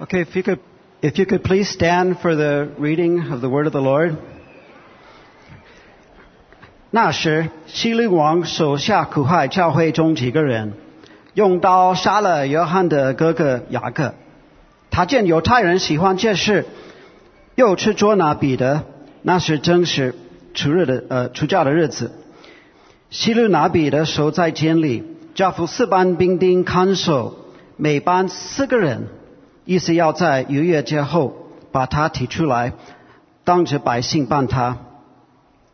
Okay, if you could, if you could please stand for the reading of the word of the Lord. 那时，希律王手下苦害教会中几个人，用刀杀了约翰的哥哥雅各。他见犹太人喜欢这事，又去捉拿彼得。那时正是出日的呃出教的日子。希律拿彼得守在监里，招呼四班兵丁看守，每班四个人， 意思要在逾越节后把他提出来，当着百姓办他。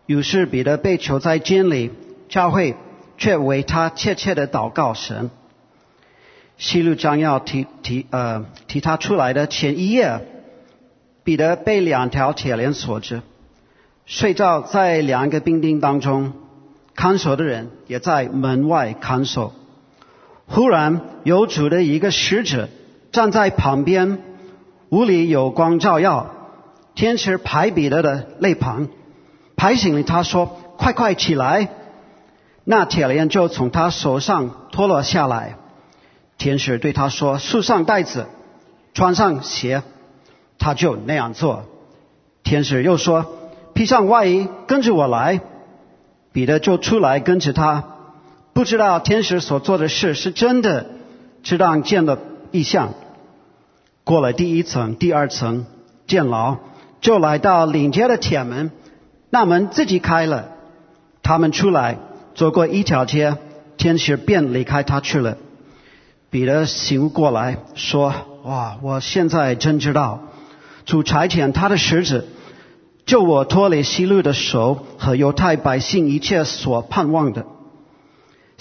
于是彼得被囚在监里，教会却为他切切的祷告神。希律将要提提呃提他出来的前一夜，彼得被两条铁链锁着，睡觉在两个兵丁当中，看守的人也在门外看守。忽然有主的一个使者站在旁边，屋里有光照耀，天使排彼得的肋旁。拍醒了他，说：“快快起来！”那铁链就从他手上脱了下来。天使对他说：“束上带子，穿上鞋。”他就那样做。天使又说：“披上外衣，跟着我来。”彼得就出来跟着他。不知道天使所做的事是真的，只当见了意象。过了第一层、第二层监牢，就来到领街的铁门。那门自己开了，他们出来，走过一条街，天使便离开他去了。彼得醒悟过来，说：“哇，我现在真知道，主差遣他的使者，救我脱离西路的手和犹太百姓一切所盼望的。”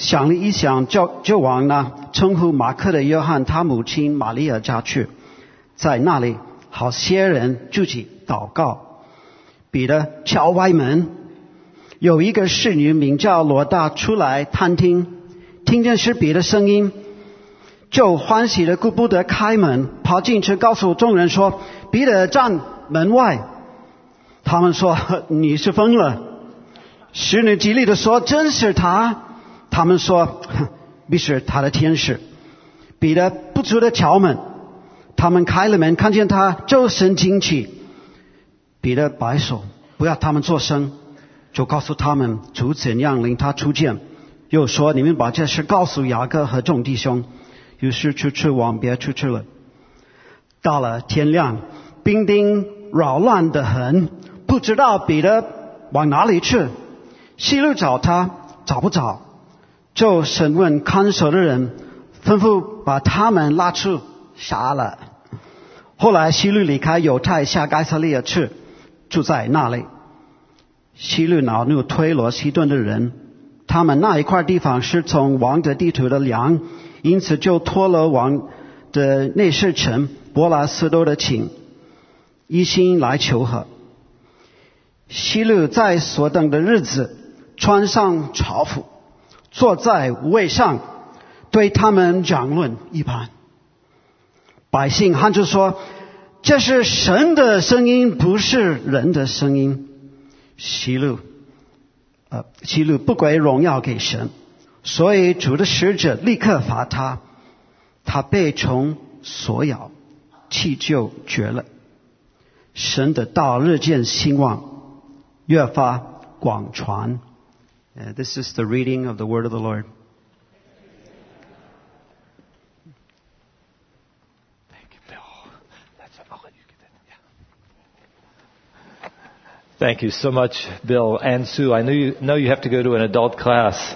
想了一想，就就往那称呼马克的约翰他母亲玛利亚家去，在那里好些人聚集祷告。彼得敲歪门，有一个侍女名叫罗大出来探听，听见是彼得声音，就欢喜的顾不得开门，跑进去告诉众人说：“彼得站门外。”他们说：“ 你是疯了。”侍女极力的说：“真是他。”他们说：“ 必是他的天使。”彼得不住的敲门，他们开了门，看见他周身惊奇。彼得摆手，不要他们作声，就告诉他们主怎样领他出见，又说你们把这事告诉雅各和众弟兄。于是出去往别处去了。到了天亮，兵丁扰乱的很，不知道彼得往哪里去。西路找他，找不着，就审问看守的人，吩咐把他们拉出杀了。后来西律离开犹太，下该撒利亚去。住在那里，希律恼怒推罗西顿的人，他们那一块地方是从王的地图的粮，因此就托了王的内侍臣波拉斯多的请，一心来求和。希律在所等的日子，穿上朝服，坐在位上，对他们讲论一番。百姓喊着说。这是神的声音，不是人的声音。希路，呃，希路不归荣耀给神，所以主的使者立刻罚他，他被虫所咬，气就绝了。神的道日渐兴旺，越发广传。This is the reading of the word of the Lord. Thank you, Bill. That's it. Thank you so much, Bill and Sue. I know you, know you have to go to an adult class.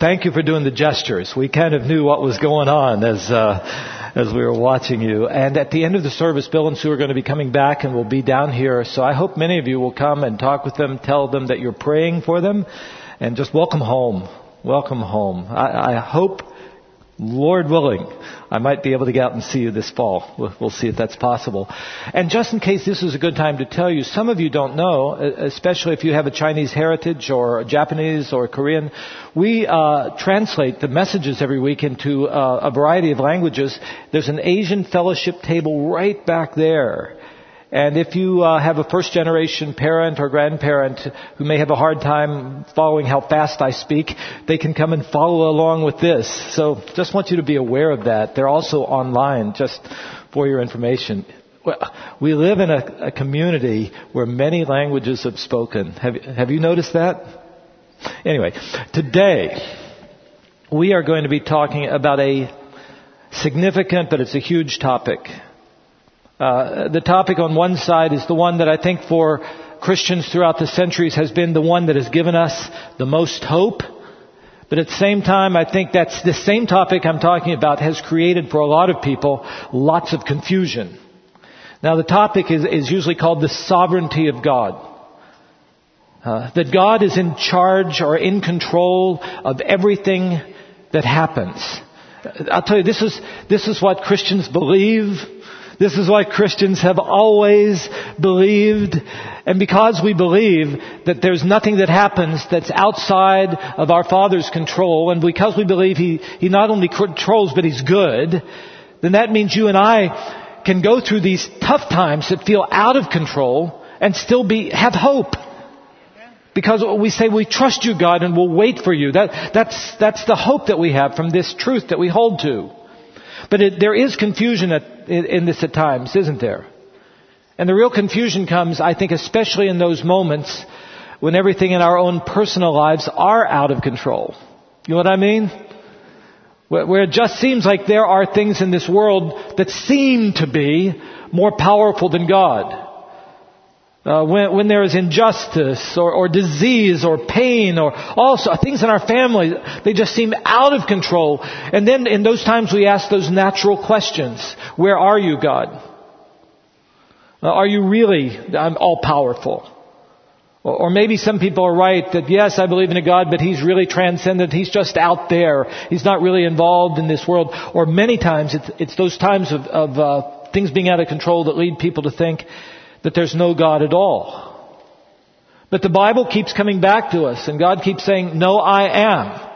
Thank you for doing the gestures. We kind of knew what was going on as, uh, as we were watching you. And at the end of the service, Bill and Sue are going to be coming back and we'll be down here. So I hope many of you will come and talk with them, tell them that you're praying for them, and just welcome home. Welcome home. I, I hope Lord willing, I might be able to get out and see you this fall. We'll, we'll, see if that's possible. And just in case this is a good time to tell you, some of you don't know, especially if you have a Chinese heritage or Japanese or Korean, we uh, translate the messages every week into uh, a variety of languages. There's an Asian fellowship table right back there. And if you uh, have a first generation parent or grandparent who may have a hard time following how fast I speak, they can come and follow along with this. So just want you to be aware of that. They're also online, just for your information. Well, we live in a, a community where many languages have spoken. Have, have you noticed that? Anyway, today we are going to be talking about a significant, but it's a huge topic. Uh, the topic on one side is the one that I think for Christians throughout the centuries has been the one that has given us the most hope. But at the same time, I think that's the same topic I'm talking about has created for a lot of people lots of confusion. Now the topic is, is usually called the sovereignty of God. Uh, that God is in charge or in control of everything that happens. I'll tell you, this is, this is what Christians believe. This is why Christians have always believed. And because we believe that there's nothing that happens that's outside of our Father's control, and because we believe He, He not only controls, but He's good, then that means you and I can go through these tough times that feel out of control and still be, have hope. Because we say we trust you, God, and we'll wait for you. That, that's, that's the hope that we have from this truth that we hold to. But it, there is confusion at, in, in this at times, isn't there? And the real confusion comes, I think, especially in those moments when everything in our own personal lives are out of control. You know what I mean? Where, where it just seems like there are things in this world that seem to be more powerful than God. Uh, when, when, there is injustice or, or, disease or pain or also things in our family, they just seem out of control. And then in those times we ask those natural questions. Where are you, God? Uh, are you really I'm all powerful? Or, or maybe some people are right that yes, I believe in a God, but He's really transcendent. He's just out there. He's not really involved in this world. Or many times it's, it's those times of, of uh, things being out of control that lead people to think that there's no God at all. But the Bible keeps coming back to us and God keeps saying, no, I am.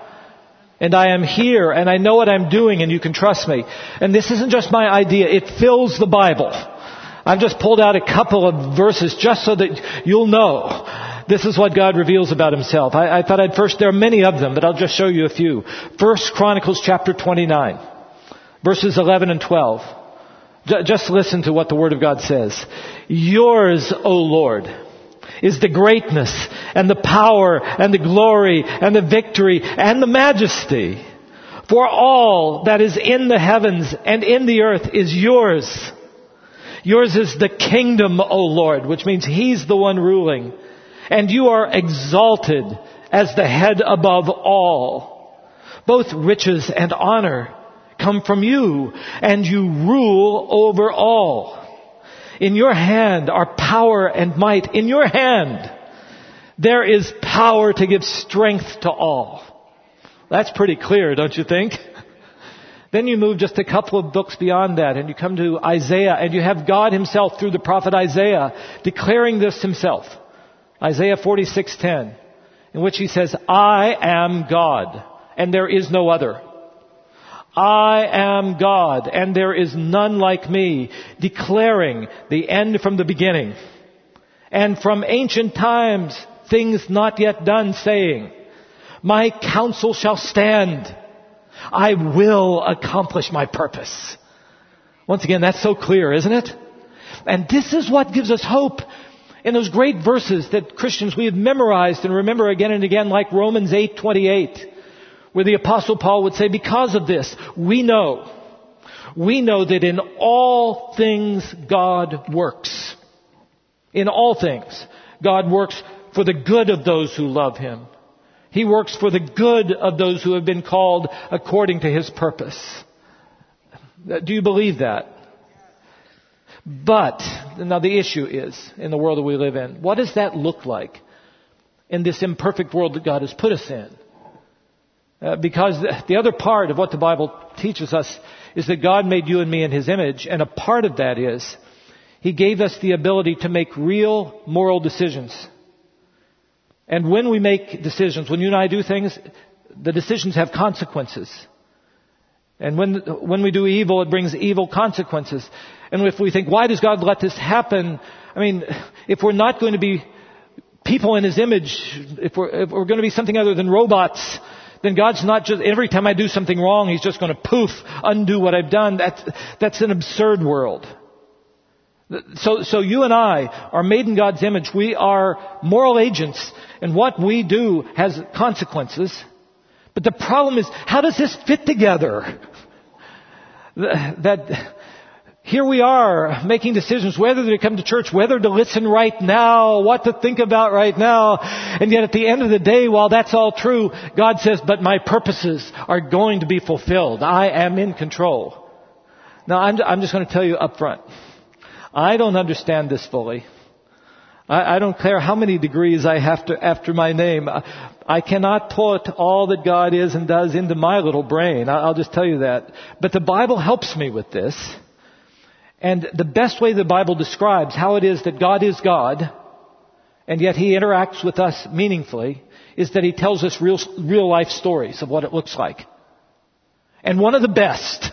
And I am here and I know what I'm doing and you can trust me. And this isn't just my idea, it fills the Bible. I've just pulled out a couple of verses just so that you'll know this is what God reveals about himself. I, I thought I'd first, there are many of them, but I'll just show you a few. First Chronicles chapter 29, verses 11 and 12. Just listen to what the Word of God says. Yours, O Lord, is the greatness and the power and the glory and the victory and the majesty. For all that is in the heavens and in the earth is yours. Yours is the kingdom, O Lord, which means He's the one ruling. And you are exalted as the head above all. Both riches and honor come from you and you rule over all. In your hand are power and might. In your hand there is power to give strength to all. That's pretty clear, don't you think? Then you move just a couple of books beyond that and you come to Isaiah and you have God himself through the prophet Isaiah declaring this himself. Isaiah 46:10 in which he says, "I am God and there is no other." I am God and there is none like me, declaring the end from the beginning. And from ancient times, things not yet done, saying, My counsel shall stand. I will accomplish my purpose. Once again, that's so clear, isn't it? And this is what gives us hope in those great verses that Christians we have memorized and remember again and again like Romans 8:28 where the apostle Paul would say, because of this, we know, we know that in all things God works. In all things, God works for the good of those who love Him. He works for the good of those who have been called according to His purpose. Uh, do you believe that? But, now the issue is, in the world that we live in, what does that look like in this imperfect world that God has put us in? Uh, because the other part of what the Bible teaches us is that God made you and me in His image, and a part of that is He gave us the ability to make real moral decisions. And when we make decisions, when you and I do things, the decisions have consequences. And when, when we do evil, it brings evil consequences. And if we think, why does God let this happen? I mean, if we're not going to be people in His image, if we're, if we're going to be something other than robots, then God's not just, every time I do something wrong, He's just going to poof, undo what I've done. That's, that's an absurd world. So, so you and I are made in God's image. We are moral agents, and what we do has consequences. But the problem is, how does this fit together? That here we are making decisions whether to come to church, whether to listen right now, what to think about right now. And yet at the end of the day, while that's all true, God says, but my purposes are going to be fulfilled. I am in control. Now I'm, I'm just going to tell you up front. I don't understand this fully. I, I don't care how many degrees I have to after my name. I, I cannot put all that God is and does into my little brain. I, I'll just tell you that. But the Bible helps me with this. And the best way the Bible describes how it is that God is God, and yet He interacts with us meaningfully, is that He tells us real, real life stories of what it looks like. And one of the best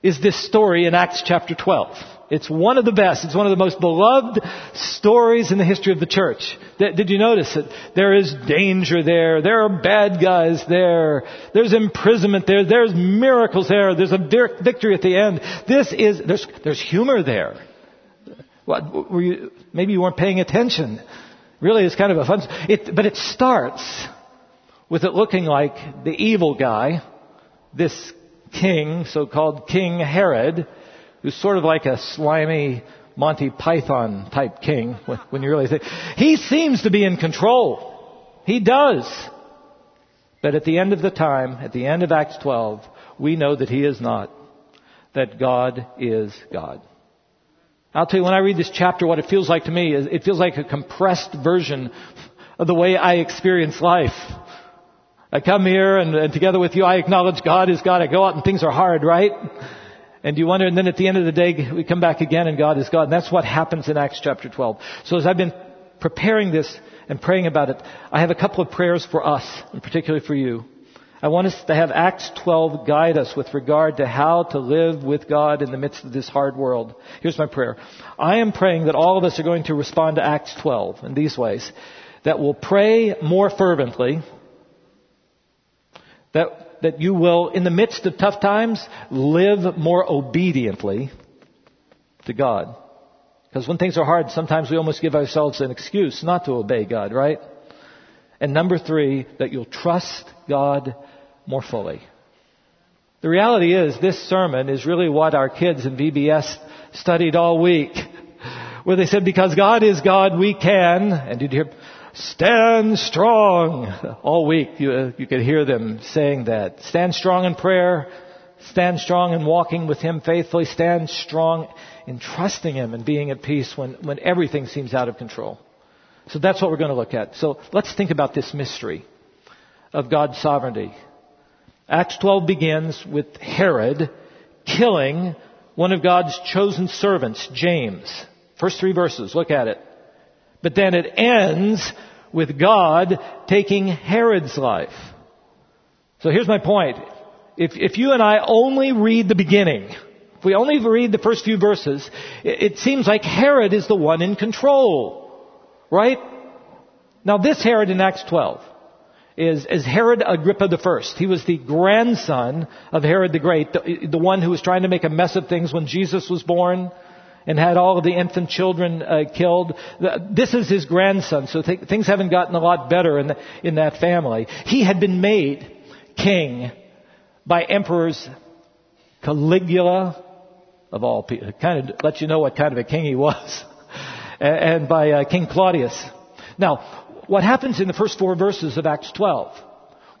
is this story in Acts chapter 12. It's one of the best. It's one of the most beloved stories in the history of the church. Did you notice it? There is danger there. There are bad guys there. There's imprisonment there. There's miracles there. There's a victory at the end. This is, there's, there's humor there. What, were you, maybe you weren't paying attention. Really, it's kind of a fun, it, but it starts with it looking like the evil guy, this king, so-called King Herod, who's sort of like a slimy Monty Python type king when you really think. He seems to be in control. He does. But at the end of the time, at the end of Acts 12, we know that he is not. That God is God. I'll tell you, when I read this chapter, what it feels like to me is it feels like a compressed version of the way I experience life. I come here and, and together with you, I acknowledge God is God. I go out and things are hard, right? And you wonder, and then at the end of the day, we come back again and God is God. And that's what happens in Acts chapter 12. So as I've been preparing this and praying about it, I have a couple of prayers for us, and particularly for you. I want us to have Acts 12 guide us with regard to how to live with God in the midst of this hard world. Here's my prayer. I am praying that all of us are going to respond to Acts 12 in these ways. That we'll pray more fervently. That that you will, in the midst of tough times, live more obediently to God. Because when things are hard, sometimes we almost give ourselves an excuse not to obey God, right? And number three, that you'll trust God more fully. The reality is, this sermon is really what our kids in VBS studied all week. Where they said, because God is God, we can, and did you hear, Stand strong. All week you, uh, you could hear them saying that. Stand strong in prayer. Stand strong in walking with Him faithfully. Stand strong in trusting Him and being at peace when, when everything seems out of control. So that's what we're going to look at. So let's think about this mystery of God's sovereignty. Acts 12 begins with Herod killing one of God's chosen servants, James. First three verses, look at it. But then it ends with God taking Herod's life. So here's my point. If, if you and I only read the beginning, if we only read the first few verses, it, it seems like Herod is the one in control. Right? Now this Herod in Acts 12 is, is Herod Agrippa I. He was the grandson of Herod the Great, the, the one who was trying to make a mess of things when Jesus was born and had all of the infant children uh, killed. This is his grandson, so th- things haven't gotten a lot better in, the, in that family. He had been made king by emperors Caligula, of all people, kind of lets you know what kind of a king he was, and by uh, King Claudius. Now, what happens in the first four verses of Acts 12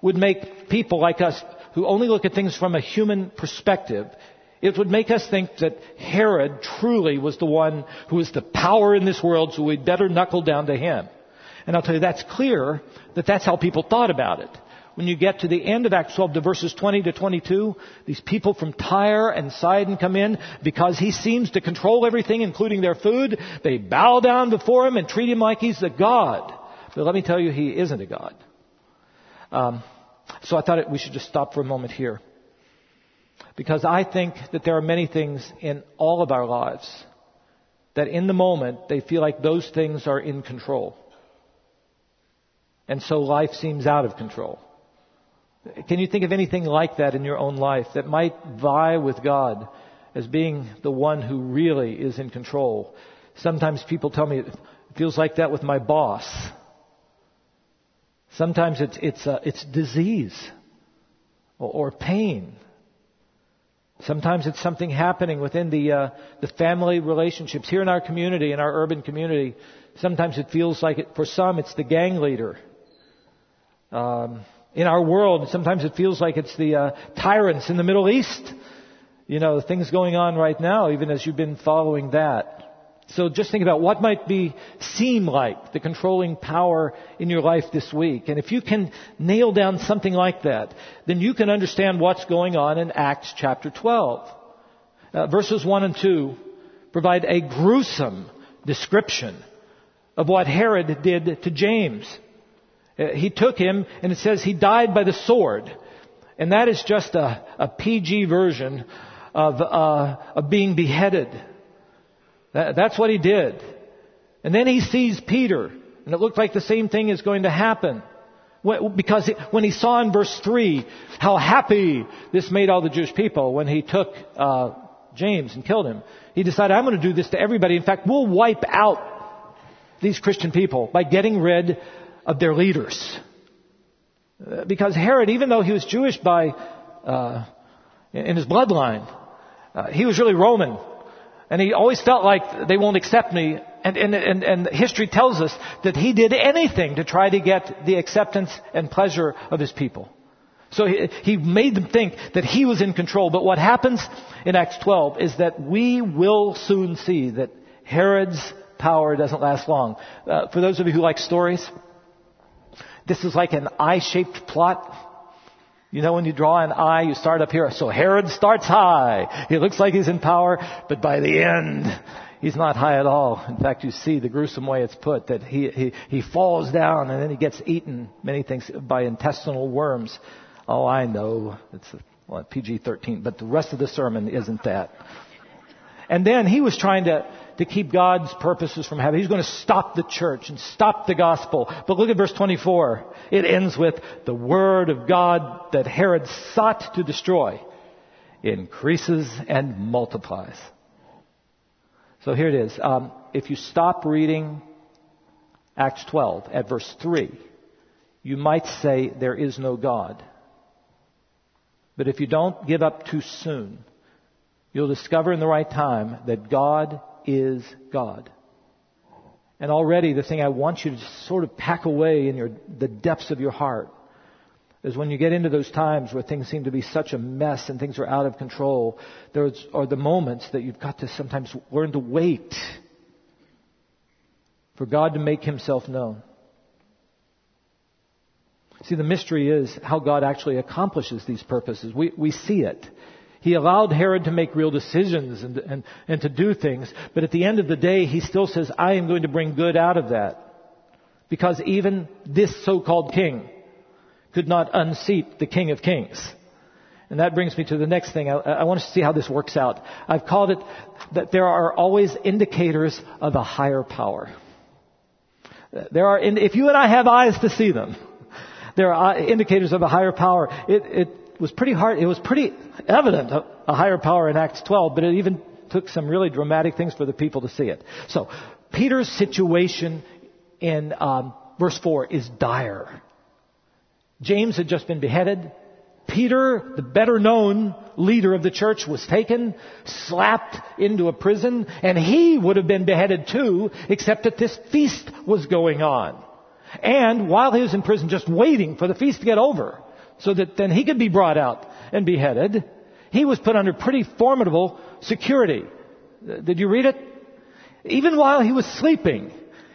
would make people like us who only look at things from a human perspective it would make us think that Herod truly was the one who was the power in this world, so we'd better knuckle down to him. And I'll tell you, that's clear that that's how people thought about it. When you get to the end of Acts 12 to verses 20 to 22, these people from Tyre and Sidon come in because he seems to control everything, including their food. They bow down before him and treat him like he's a god. But let me tell you, he isn't a god. Um, so I thought it, we should just stop for a moment here. Because I think that there are many things in all of our lives that in the moment they feel like those things are in control. And so life seems out of control. Can you think of anything like that in your own life that might vie with God as being the one who really is in control? Sometimes people tell me it feels like that with my boss. Sometimes it's, it's, uh, it's disease or, or, pain. Sometimes it's something happening within the, uh, the family relationships. Here in our community, in our urban community, sometimes it feels like it, for some it's the gang leader. Um, in our world, sometimes it feels like it's the uh, tyrants in the Middle East. You know, things going on right now, even as you've been following that. So just think about what might be seem like the controlling power in your life this week. And if you can nail down something like that, then you can understand what's going on in Acts chapter 12. Uh, verses 1 and 2 provide a gruesome description of what Herod did to James. Uh, he took him, and it says he died by the sword. And that is just a, a PG version of, uh, of being beheaded. That, that's what he did. And then he sees Peter, and it looked like the same thing is going to happen. Because when he saw in verse 3 how happy this made all the Jewish people when he took uh, James and killed him, he decided, I'm going to do this to everybody. In fact, we'll wipe out these Christian people by getting rid of their leaders. Uh, because Herod, even though he was Jewish by, uh, in his bloodline, uh, he was really Roman. And he always felt like they won't accept me. And, and, and, and history tells us that he did anything to try to get the acceptance and pleasure of his people. So he, he made them think that he was in control. But what happens in Acts 12 is that we will soon see that Herod's power doesn't last long. Uh, for those of you who like stories, this is like an I-shaped plot. You know, when you draw an eye, you start up here. So Herod starts high. He looks like he's in power, but by the end, he's not high at all. In fact, you see the gruesome way it's put that he, he, he falls down and then he gets eaten, many things, by intestinal worms. Oh, I know. It's well, PG-13, but the rest of the sermon isn't that. And then he was trying to to keep God's purposes from happening. He's going to stop the church and stop the gospel. But look at verse 24. It ends with the word of God that Herod sought to destroy increases and multiplies. So here it is. Um, if you stop reading Acts 12 at verse 3, you might say there is no God. But if you don't give up too soon, you'll discover in the right time that God is God. And already the thing I want you to sort of pack away in your, the depths of your heart is when you get into those times where things seem to be such a mess and things are out of control, there are the moments that you've got to sometimes learn to wait for God to make himself known. See, the mystery is how God actually accomplishes these purposes. We, we see it. He allowed Herod to make real decisions and, and, and to do things, but at the end of the day, he still says, I am going to bring good out of that. Because even this so-called king could not unseat the King of Kings. And that brings me to the next thing. I, I, want to see how this works out. I've called it that there are always indicators of a higher power. There are, if you and I have eyes to see them, there are indicators of a higher power. It, it was pretty hard. It was pretty evident a, a higher power in Acts 12, but it even took some really dramatic things for the people to see it. So Peter's situation in um, verse four is dire. James had just been beheaded. Peter, the better known leader of the church, was taken, slapped into a prison, and he would have been beheaded too, except that this feast was going on. And while he was in prison, just waiting for the feast to get over, so that then he could be brought out and beheaded. He was put under pretty formidable security. Uh, did you read it? Even while he was sleeping,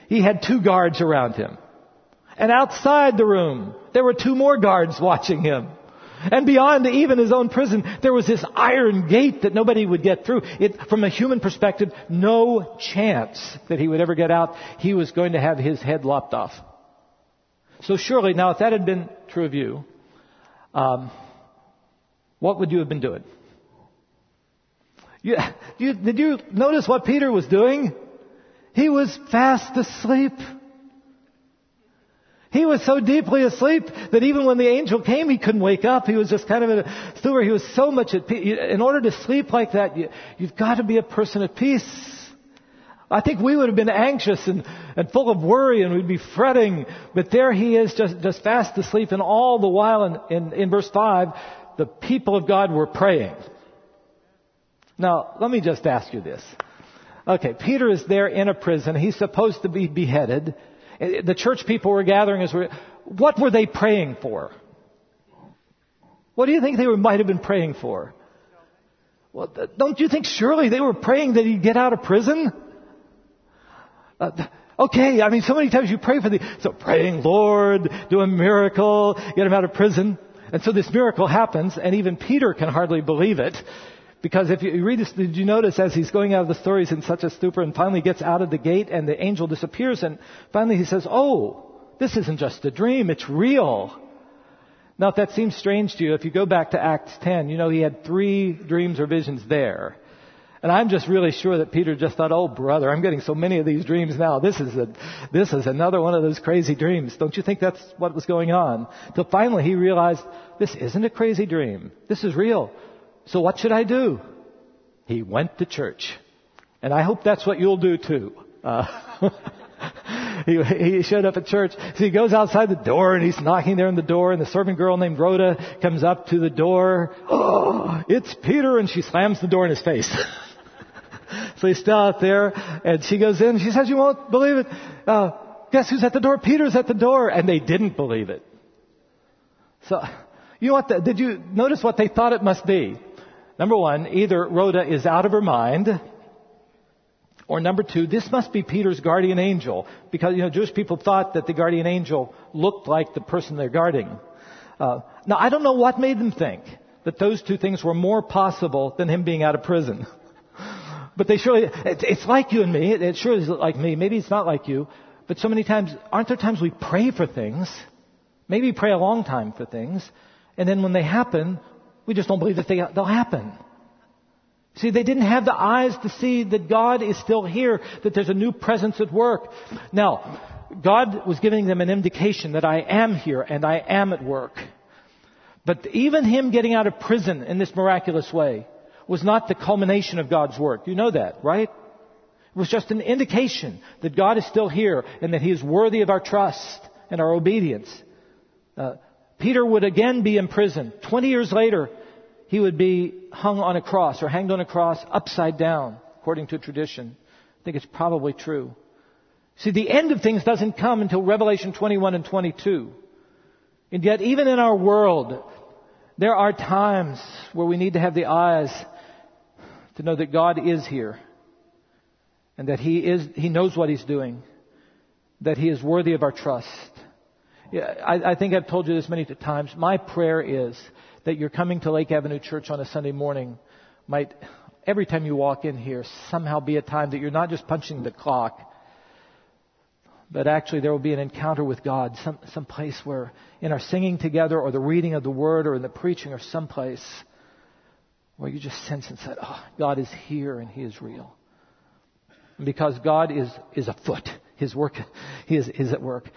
he had two guards around him. And outside the room, there were two more guards watching him. And beyond even his own prison, there was this iron gate that nobody would get through. It, from a human perspective, no chance that he would ever get out. He was going to have his head lopped off. So surely, now if that had been true of you, um, what would you have been doing? You, you, did you notice what Peter was doing? He was fast asleep. He was so deeply asleep that even when the angel came, he couldn't wake up. He was just kind of in a stupor. He was so much at peace. In order to sleep like that, you, you've got to be a person at peace. I think we would have been anxious and, and full of worry and we'd be fretting. But there he is just, just fast asleep. And all the while in, in, in verse 5, the people of God were praying. Now, let me just ask you this. Okay, Peter is there in a prison. He's supposed to be beheaded. Eh, the church people were gathering as were, what were they praying for? What do you think they were, might have been praying for? Well, don't you think surely they were praying that he'd get out of prison? Uh, okay, I mean, so many times you pray for the, so praying, Lord, do a miracle, get him out of prison. And so this miracle happens, and even Peter can hardly believe it. Because if you read this, did you notice as he's going out of the story, he's in such a stupor and finally gets out of the gate and the angel disappears and finally he says, oh, this isn't just a dream, it's real. Now if that seems strange to you, if you go back to Acts 10, you know he had three dreams or visions there. And I'm just really sure that Peter just thought, oh brother, I'm getting so many of these dreams now. This is a, this is another one of those crazy dreams. Don't you think that's what was going on? Till finally he realized, this isn't a crazy dream. This is real. So what should I do? He went to church. And I hope that's what you'll do too. Uh, he, he showed up at church. So he goes outside the door and he's knocking there on the door and the servant girl named Rhoda comes up to the door. Oh, it's Peter and she slams the door in his face. so he's still out there and she goes in. She says, you won't believe it. Uh, guess who's at the door? Peter's at the door. And they didn't believe it. So, you know what? The, did you notice what they thought it must be? Number one, either Rhoda is out of her mind, or number two, this must be Peter's guardian angel, because you know Jewish people thought that the guardian angel looked like the person they're guarding. Uh, now I don't know what made them think that those two things were more possible than him being out of prison. but they surely, it's, it's like you and me. It, it is like me. Maybe it's not like you. But so many times, aren't there times we pray for things? Maybe pray a long time for things. And then when they happen, we just don't believe that they, they'll happen. See, they didn't have the eyes to see that God is still here, that there's a new presence at work. Now, God was giving them an indication that I am here and I am at work. But even him getting out of prison in this miraculous way was not the culmination of God's work. You know that, right? It was just an indication that God is still here and that he is worthy of our trust and our obedience. Uh, Peter would again be imprisoned. Twenty years later, he would be hung on a cross or hanged on a cross upside down, according to tradition. I think it's probably true. See, the end of things doesn't come until Revelation 21 and 22. And yet, even in our world, there are times where we need to have the eyes to know that God is here and that He is, He knows what He's doing, that He is worthy of our trust. Yeah, I, I think I've told you this many times. My prayer is that you're coming to Lake Avenue Church on a Sunday morning might, every time you walk in here, somehow be a time that you're not just punching the clock, but actually there will be an encounter with God, some, some place where in our singing together or the reading of the Word or in the preaching or some place where you just sense and said, oh, God is here and He is real. Because God is, is afoot. His work, He is, is at work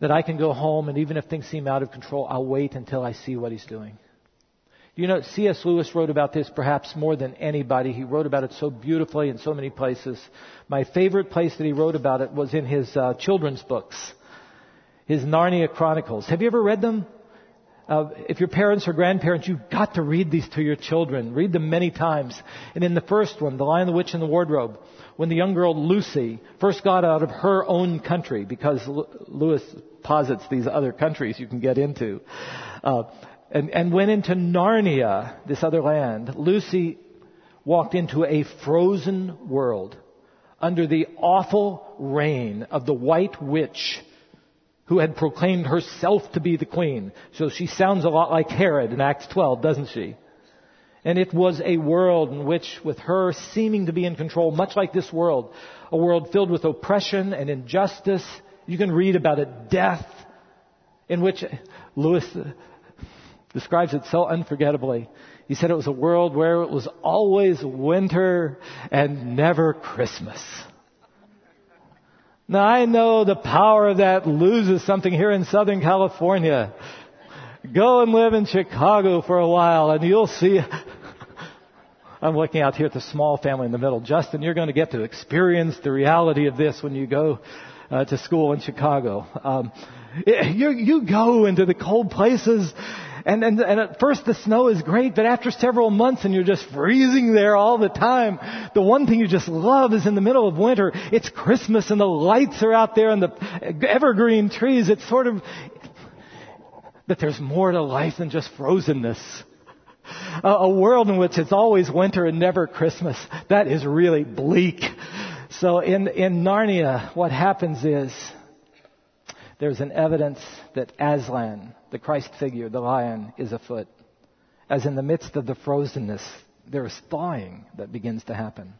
that I can go home and even if things seem out of control, I'll wait until I see what he's doing. You know, C.S. Lewis wrote about this perhaps more than anybody. He wrote about it so beautifully in so many places. My favorite place that he wrote about it was in his uh, children's books, his Narnia Chronicles. Have you ever read them? Uh, if your parents or grandparents, you've got to read these to your children. Read them many times. And in the first one, The Lion, the Witch, and the Wardrobe, when the young girl Lucy first got out of her own country, because Lewis posits these other countries you can get into, uh, and, and went into Narnia, this other land, Lucy walked into a frozen world under the awful reign of the White Witch who had proclaimed herself to be the queen. So she sounds a lot like Herod in Acts 12, doesn't she? And it was a world in which, with her seeming to be in control, much like this world, a world filled with oppression and injustice. You can read about it, death, in which Lewis describes it so unforgettably He said it was a world where it was always winter and never Christmas. Now I know the power of that loses something here in Southern California. Go and live in Chicago for a while and you'll see. I'm looking out here at the small family in the middle. Justin, you're going to get to experience the reality of this when you go uh, to school in Chicago. Um, you, you go into the cold places and, and, and at first the snow is great, but after several months and you're just freezing there all the time, the one thing you just love is in the middle of winter, it's Christmas and the lights are out there and the evergreen trees. It's sort of, that there's more to life than just frozenness. A, a world in which it's always winter and never Christmas. That is really bleak. So in, in Narnia, what happens is, there's an evidence that Aslan, the Christ figure, the lion, is afoot. As in the midst of the frozenness, there is thawing that begins to happen.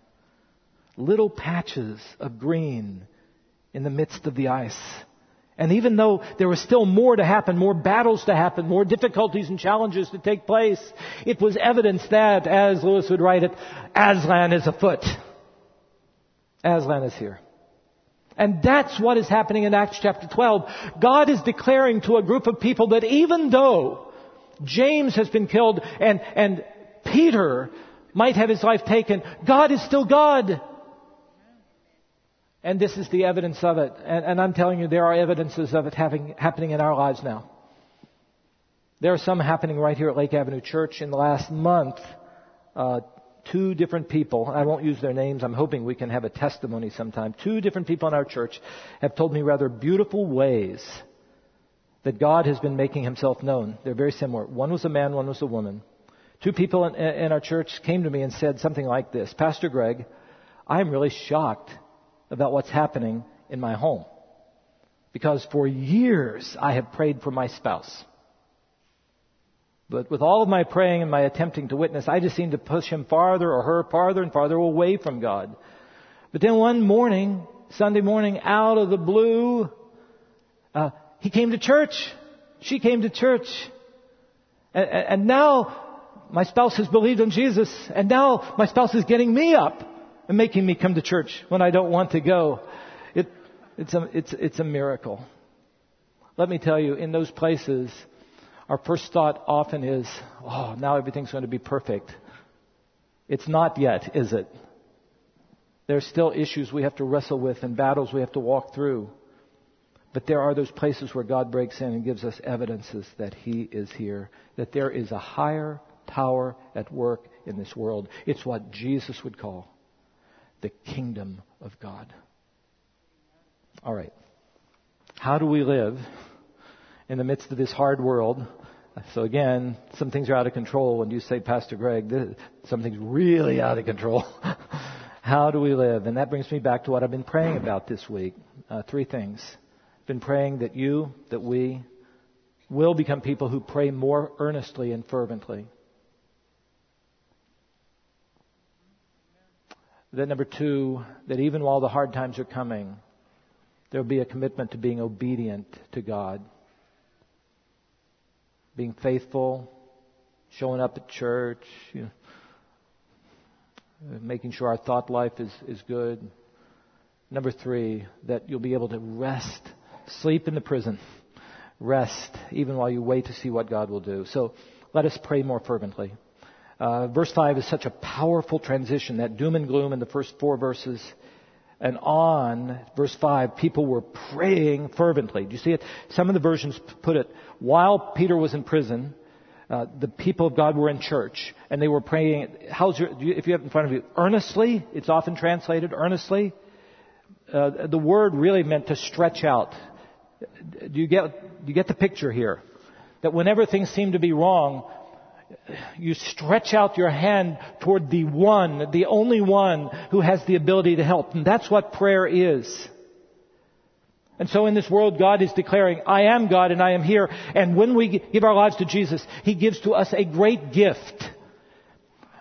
Little patches of green in the midst of the ice. And even though there was still more to happen, more battles to happen, more difficulties and challenges to take place, it was evidence that, as Lewis would write it, Aslan is afoot. Aslan is here. And that's what is happening in Acts chapter 12. God is declaring to a group of people that even though James has been killed and, and Peter might have his life taken, God is still God. And this is the evidence of it. And, and I'm telling you, there are evidences of it having, happening in our lives now. There are some happening right here at Lake Avenue Church in the last month. Uh, two different people, I won't use their names, I'm hoping we can have a testimony sometime. Two different people in our church have told me rather beautiful ways that God has been making himself known. They're very similar. One was a man, one was a woman. Two people in, in our church came to me and said something like this Pastor Greg, I'm really shocked about what's happening in my home. Because for years I have prayed for my spouse. But with all of my praying and my attempting to witness, I just seemed to push him farther or her farther and farther away from God. But then one morning, Sunday morning, out of the blue, uh, he came to church. She came to church. And, and now my spouse has believed in Jesus, and now my spouse is getting me up and making me come to church when I don't want to go. It, it's, a, it's, it's a miracle. Let me tell you, in those places, our first thought often is, oh, now everything's going to be perfect. It's not yet, is it? There's still issues we have to wrestle with and battles we have to walk through. But there are those places where God breaks in and gives us evidences that He is here, that there is a higher power at work in this world. It's what Jesus would call the kingdom of God. All right. How do we live in the midst of this hard world. So again, some things are out of control when you say, Pastor Greg, this, something's really out of control. How do we live? And that brings me back to what I've been praying about this week. Uh, three things. I've been praying that you, that we, will become people who pray more earnestly and fervently. That number two, that even while the hard times are coming, there will be a commitment to being obedient to God being faithful, showing up at church, you know, making sure our thought life is, is good. Number three, that you'll be able to rest, sleep in the prison, rest, even while you wait to see what God will do. So let us pray more fervently. Uh, verse 5 is such a powerful transition, that doom and gloom in the first four verses and on, verse 5, people were praying fervently. Do you see it? Some of the versions put it, while Peter was in prison, uh, the people of God were in church, and they were praying, how's your, if you have in front of you, earnestly, it's often translated, earnestly. Uh, the word really meant to stretch out. Do you get, do you get the picture here? That whenever things seem to be wrong, you stretch out your hand toward the one, the only one who has the ability to help. And that's what prayer is. And so in this world, God is declaring, I am God and I am here. And when we give our lives to Jesus, He gives to us a great gift.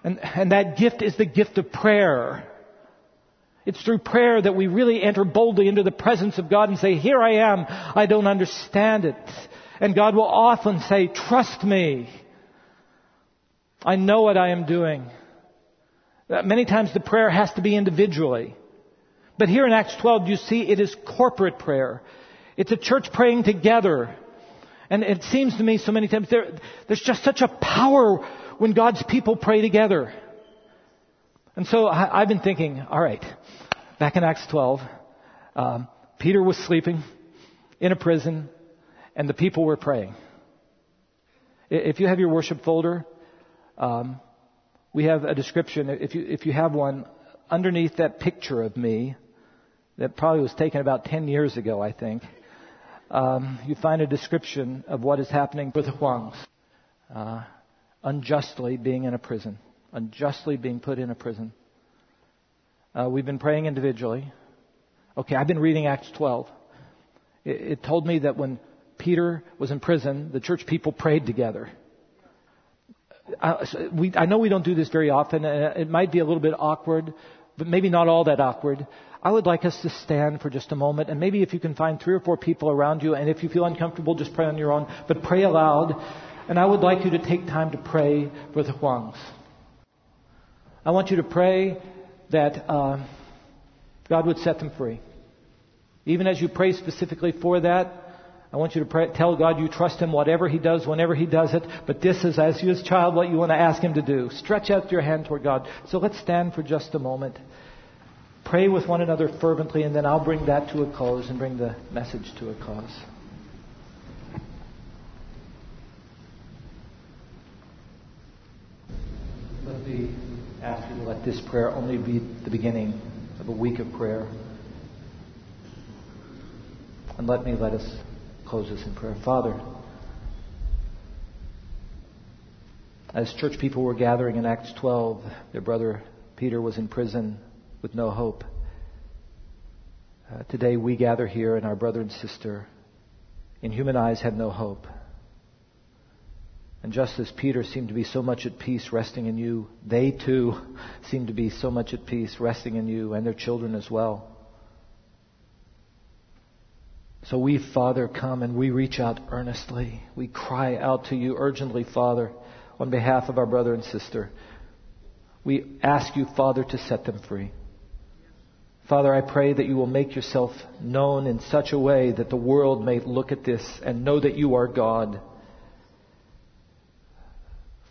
And, and that gift is the gift of prayer. It's through prayer that we really enter boldly into the presence of God and say, here I am. I don't understand it. And God will often say, trust me. I know what I am doing. Uh, many times the prayer has to be individually. But here in Acts 12, you see it is corporate prayer. It's a church praying together. And it seems to me so many times there, there's just such a power when God's people pray together. And so I, have been thinking, all right, back in Acts 12, um, Peter was sleeping in a prison and the people were praying. If you have your worship folder, um, we have a description. If you, if you have one, underneath that picture of me, that probably was taken about 10 years ago, I think, um, you find a description of what is happening with the Huangs. Uh, unjustly being in a prison, unjustly being put in a prison. Uh, we've been praying individually. Okay, I've been reading Acts 12. It, it told me that when Peter was in prison, the church people prayed together. Uh, we, I know we don't do this very often, and it might be a little bit awkward, but maybe not all that awkward. I would like us to stand for just a moment, and maybe if you can find three or four people around you, and if you feel uncomfortable, just pray on your own, but pray aloud. And I would like you to take time to pray for the Huangs. I want you to pray that uh, God would set them free. Even as you pray specifically for that, I want you to pray, tell God you trust Him, whatever He does, whenever He does it. But this is, as you, as child, what you want to ask Him to do. Stretch out your hand toward God. So let's stand for just a moment. Pray with one another fervently, and then I'll bring that to a close and bring the message to a close. Let me ask you to let this prayer only be the beginning of a week of prayer. And let me let us close this in prayer. Father, as church people were gathering in Acts 12, their brother Peter was in prison with no hope. Uh, today we gather here, and our brother and sister, in human eyes, have no hope. And just as Peter seemed to be so much at peace resting in you, they too seem to be so much at peace resting in you and their children as well. So we, Father, come and we reach out earnestly. We cry out to you urgently, Father, on behalf of our brother and sister. We ask you, Father, to set them free. Father, I pray that you will make yourself known in such a way that the world may look at this and know that you are God.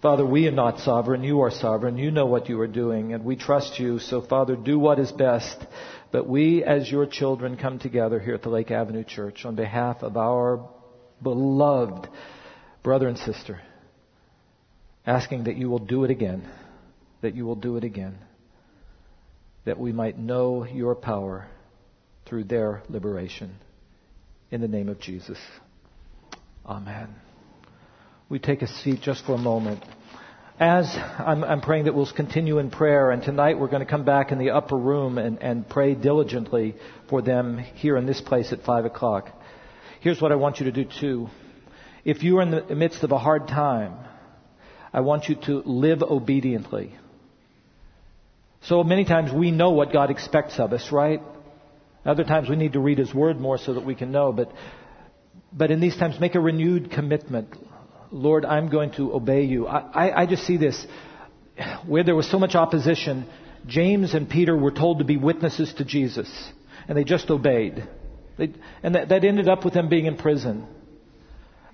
Father, we are not sovereign. You are sovereign. You know what you are doing, and we trust you. So, Father, do what is best. But we, as your children, come together here at the Lake Avenue Church on behalf of our beloved brother and sister, asking that you will do it again, that you will do it again that we might know your power through their liberation. In the name of Jesus. Amen. We take a seat just for a moment. As I'm, I'm, praying that we'll continue in prayer, and tonight we're going to come back in the upper room and, and pray diligently for them here in this place at 5 o'clock. Here's what I want you to do too. If you are in the midst of a hard time, I want you to live obediently. So many times we know what God expects of us, right? Other times we need to read His Word more so that we can know. But, but in these times, make a renewed commitment. Lord, I'm going to obey you. I, I, I just see this. Where there was so much opposition, James and Peter were told to be witnesses to Jesus. And they just obeyed. They, and that, that ended up with them being in prison.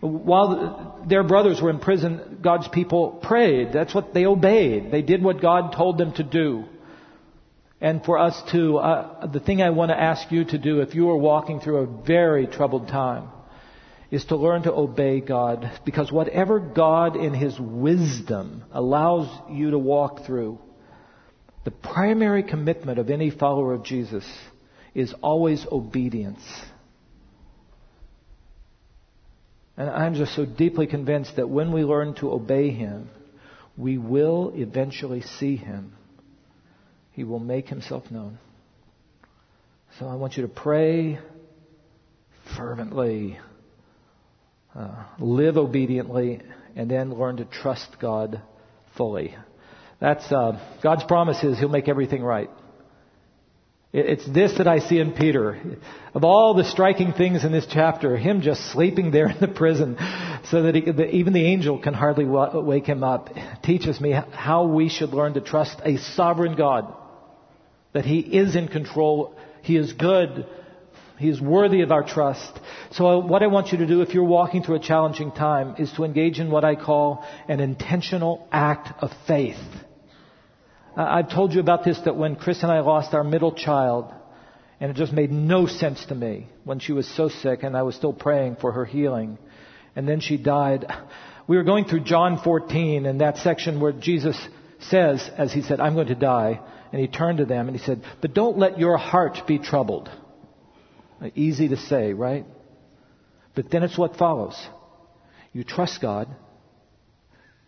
While their brothers were in prison, God's people prayed. That's what they obeyed. They did what God told them to do. And for us to, uh, the thing I want to ask you to do if you are walking through a very troubled time is to learn to obey God. Because whatever God in His wisdom allows you to walk through, the primary commitment of any follower of Jesus is always obedience. And I'm just so deeply convinced that when we learn to obey Him, we will eventually see Him he will make himself known. So I want you to pray fervently, uh, live obediently, and then learn to trust God fully. That's uh, God's promise is He'll make everything right. It's this that I see in Peter. Of all the striking things in this chapter, him just sleeping there in the prison, so that, he, that even the angel can hardly wa- wake him up, teaches me how we should learn to trust a sovereign God. That He is in control. He is good. He is worthy of our trust. So what I want you to do if you're walking through a challenging time is to engage in what I call an intentional act of faith. Uh, I've told you about this that when Chris and I lost our middle child, and it just made no sense to me when she was so sick and I was still praying for her healing. And then she died. We were going through John 14 and that section where Jesus says, as he said, I'm going to die. And he turned to them and he said, but don't let your heart be troubled. Easy to say, right? But then it's what follows. You trust God.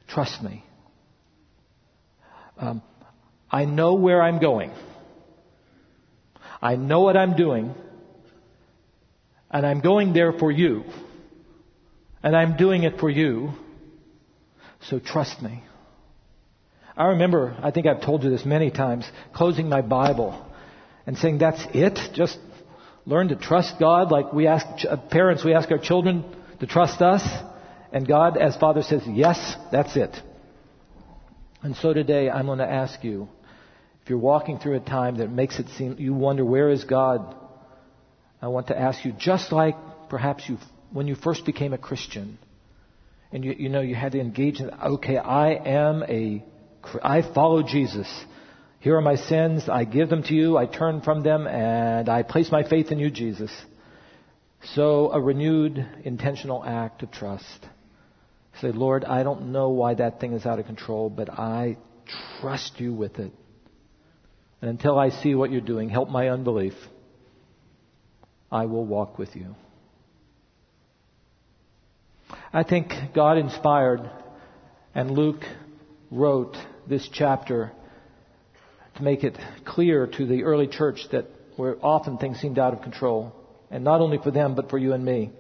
Trust me. Um, I know where I'm going. I know what I'm doing. And I'm going there for you. And I'm doing it for you. So trust me. I remember, I think I've told you this many times, closing my Bible and saying, that's it? Just learn to trust God like we ask uh, parents, we ask our children to trust us. And God, as Father says, yes, that's it. And so today I'm going to ask you, if you're walking through a time that makes it seem, you wonder, where is God? I want to ask you, just like perhaps you, when you first became a Christian, and you, you know, you had to engage in, okay, I am a, I follow Jesus. Here are my sins. I give them to you. I turn from them and I place my faith in you, Jesus. So a renewed intentional act of trust. Say, Lord, I don't know why that thing is out of control, but I trust you with it. And until I see what you're doing, help my unbelief. I will walk with you. I think God inspired and Luke wrote this chapter to make it clear to the early church that where often things seemed out of control. And not only for them, but for you and me.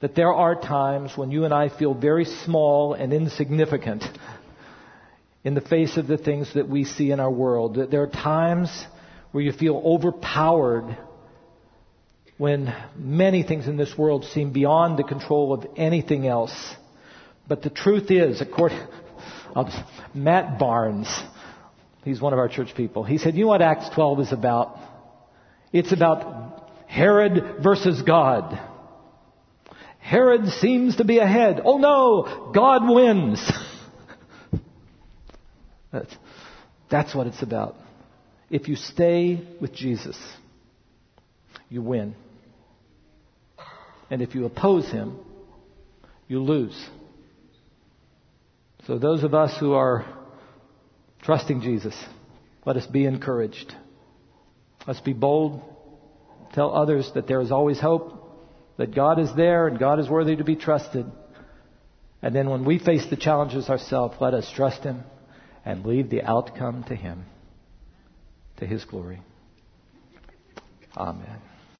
That there are times when you and I feel very small and insignificant in the face of the things that we see in our world. That there are times where you feel overpowered when many things in this world seem beyond the control of anything else. But the truth is, according Matt Barnes, he's one of our church people, he said, you know what Acts 12 is about? It's about Herod versus God. Herod seems to be ahead. Oh no, God wins. that's, that's what it's about. If you stay with Jesus, you win. And if you oppose him, you lose. So those of us who are trusting Jesus, let us be encouraged. Let's be bold. Tell others that there is always hope, that God is there and God is worthy to be trusted. And then when we face the challenges ourselves, let us trust Him and leave the outcome to Him, to His glory. Amen.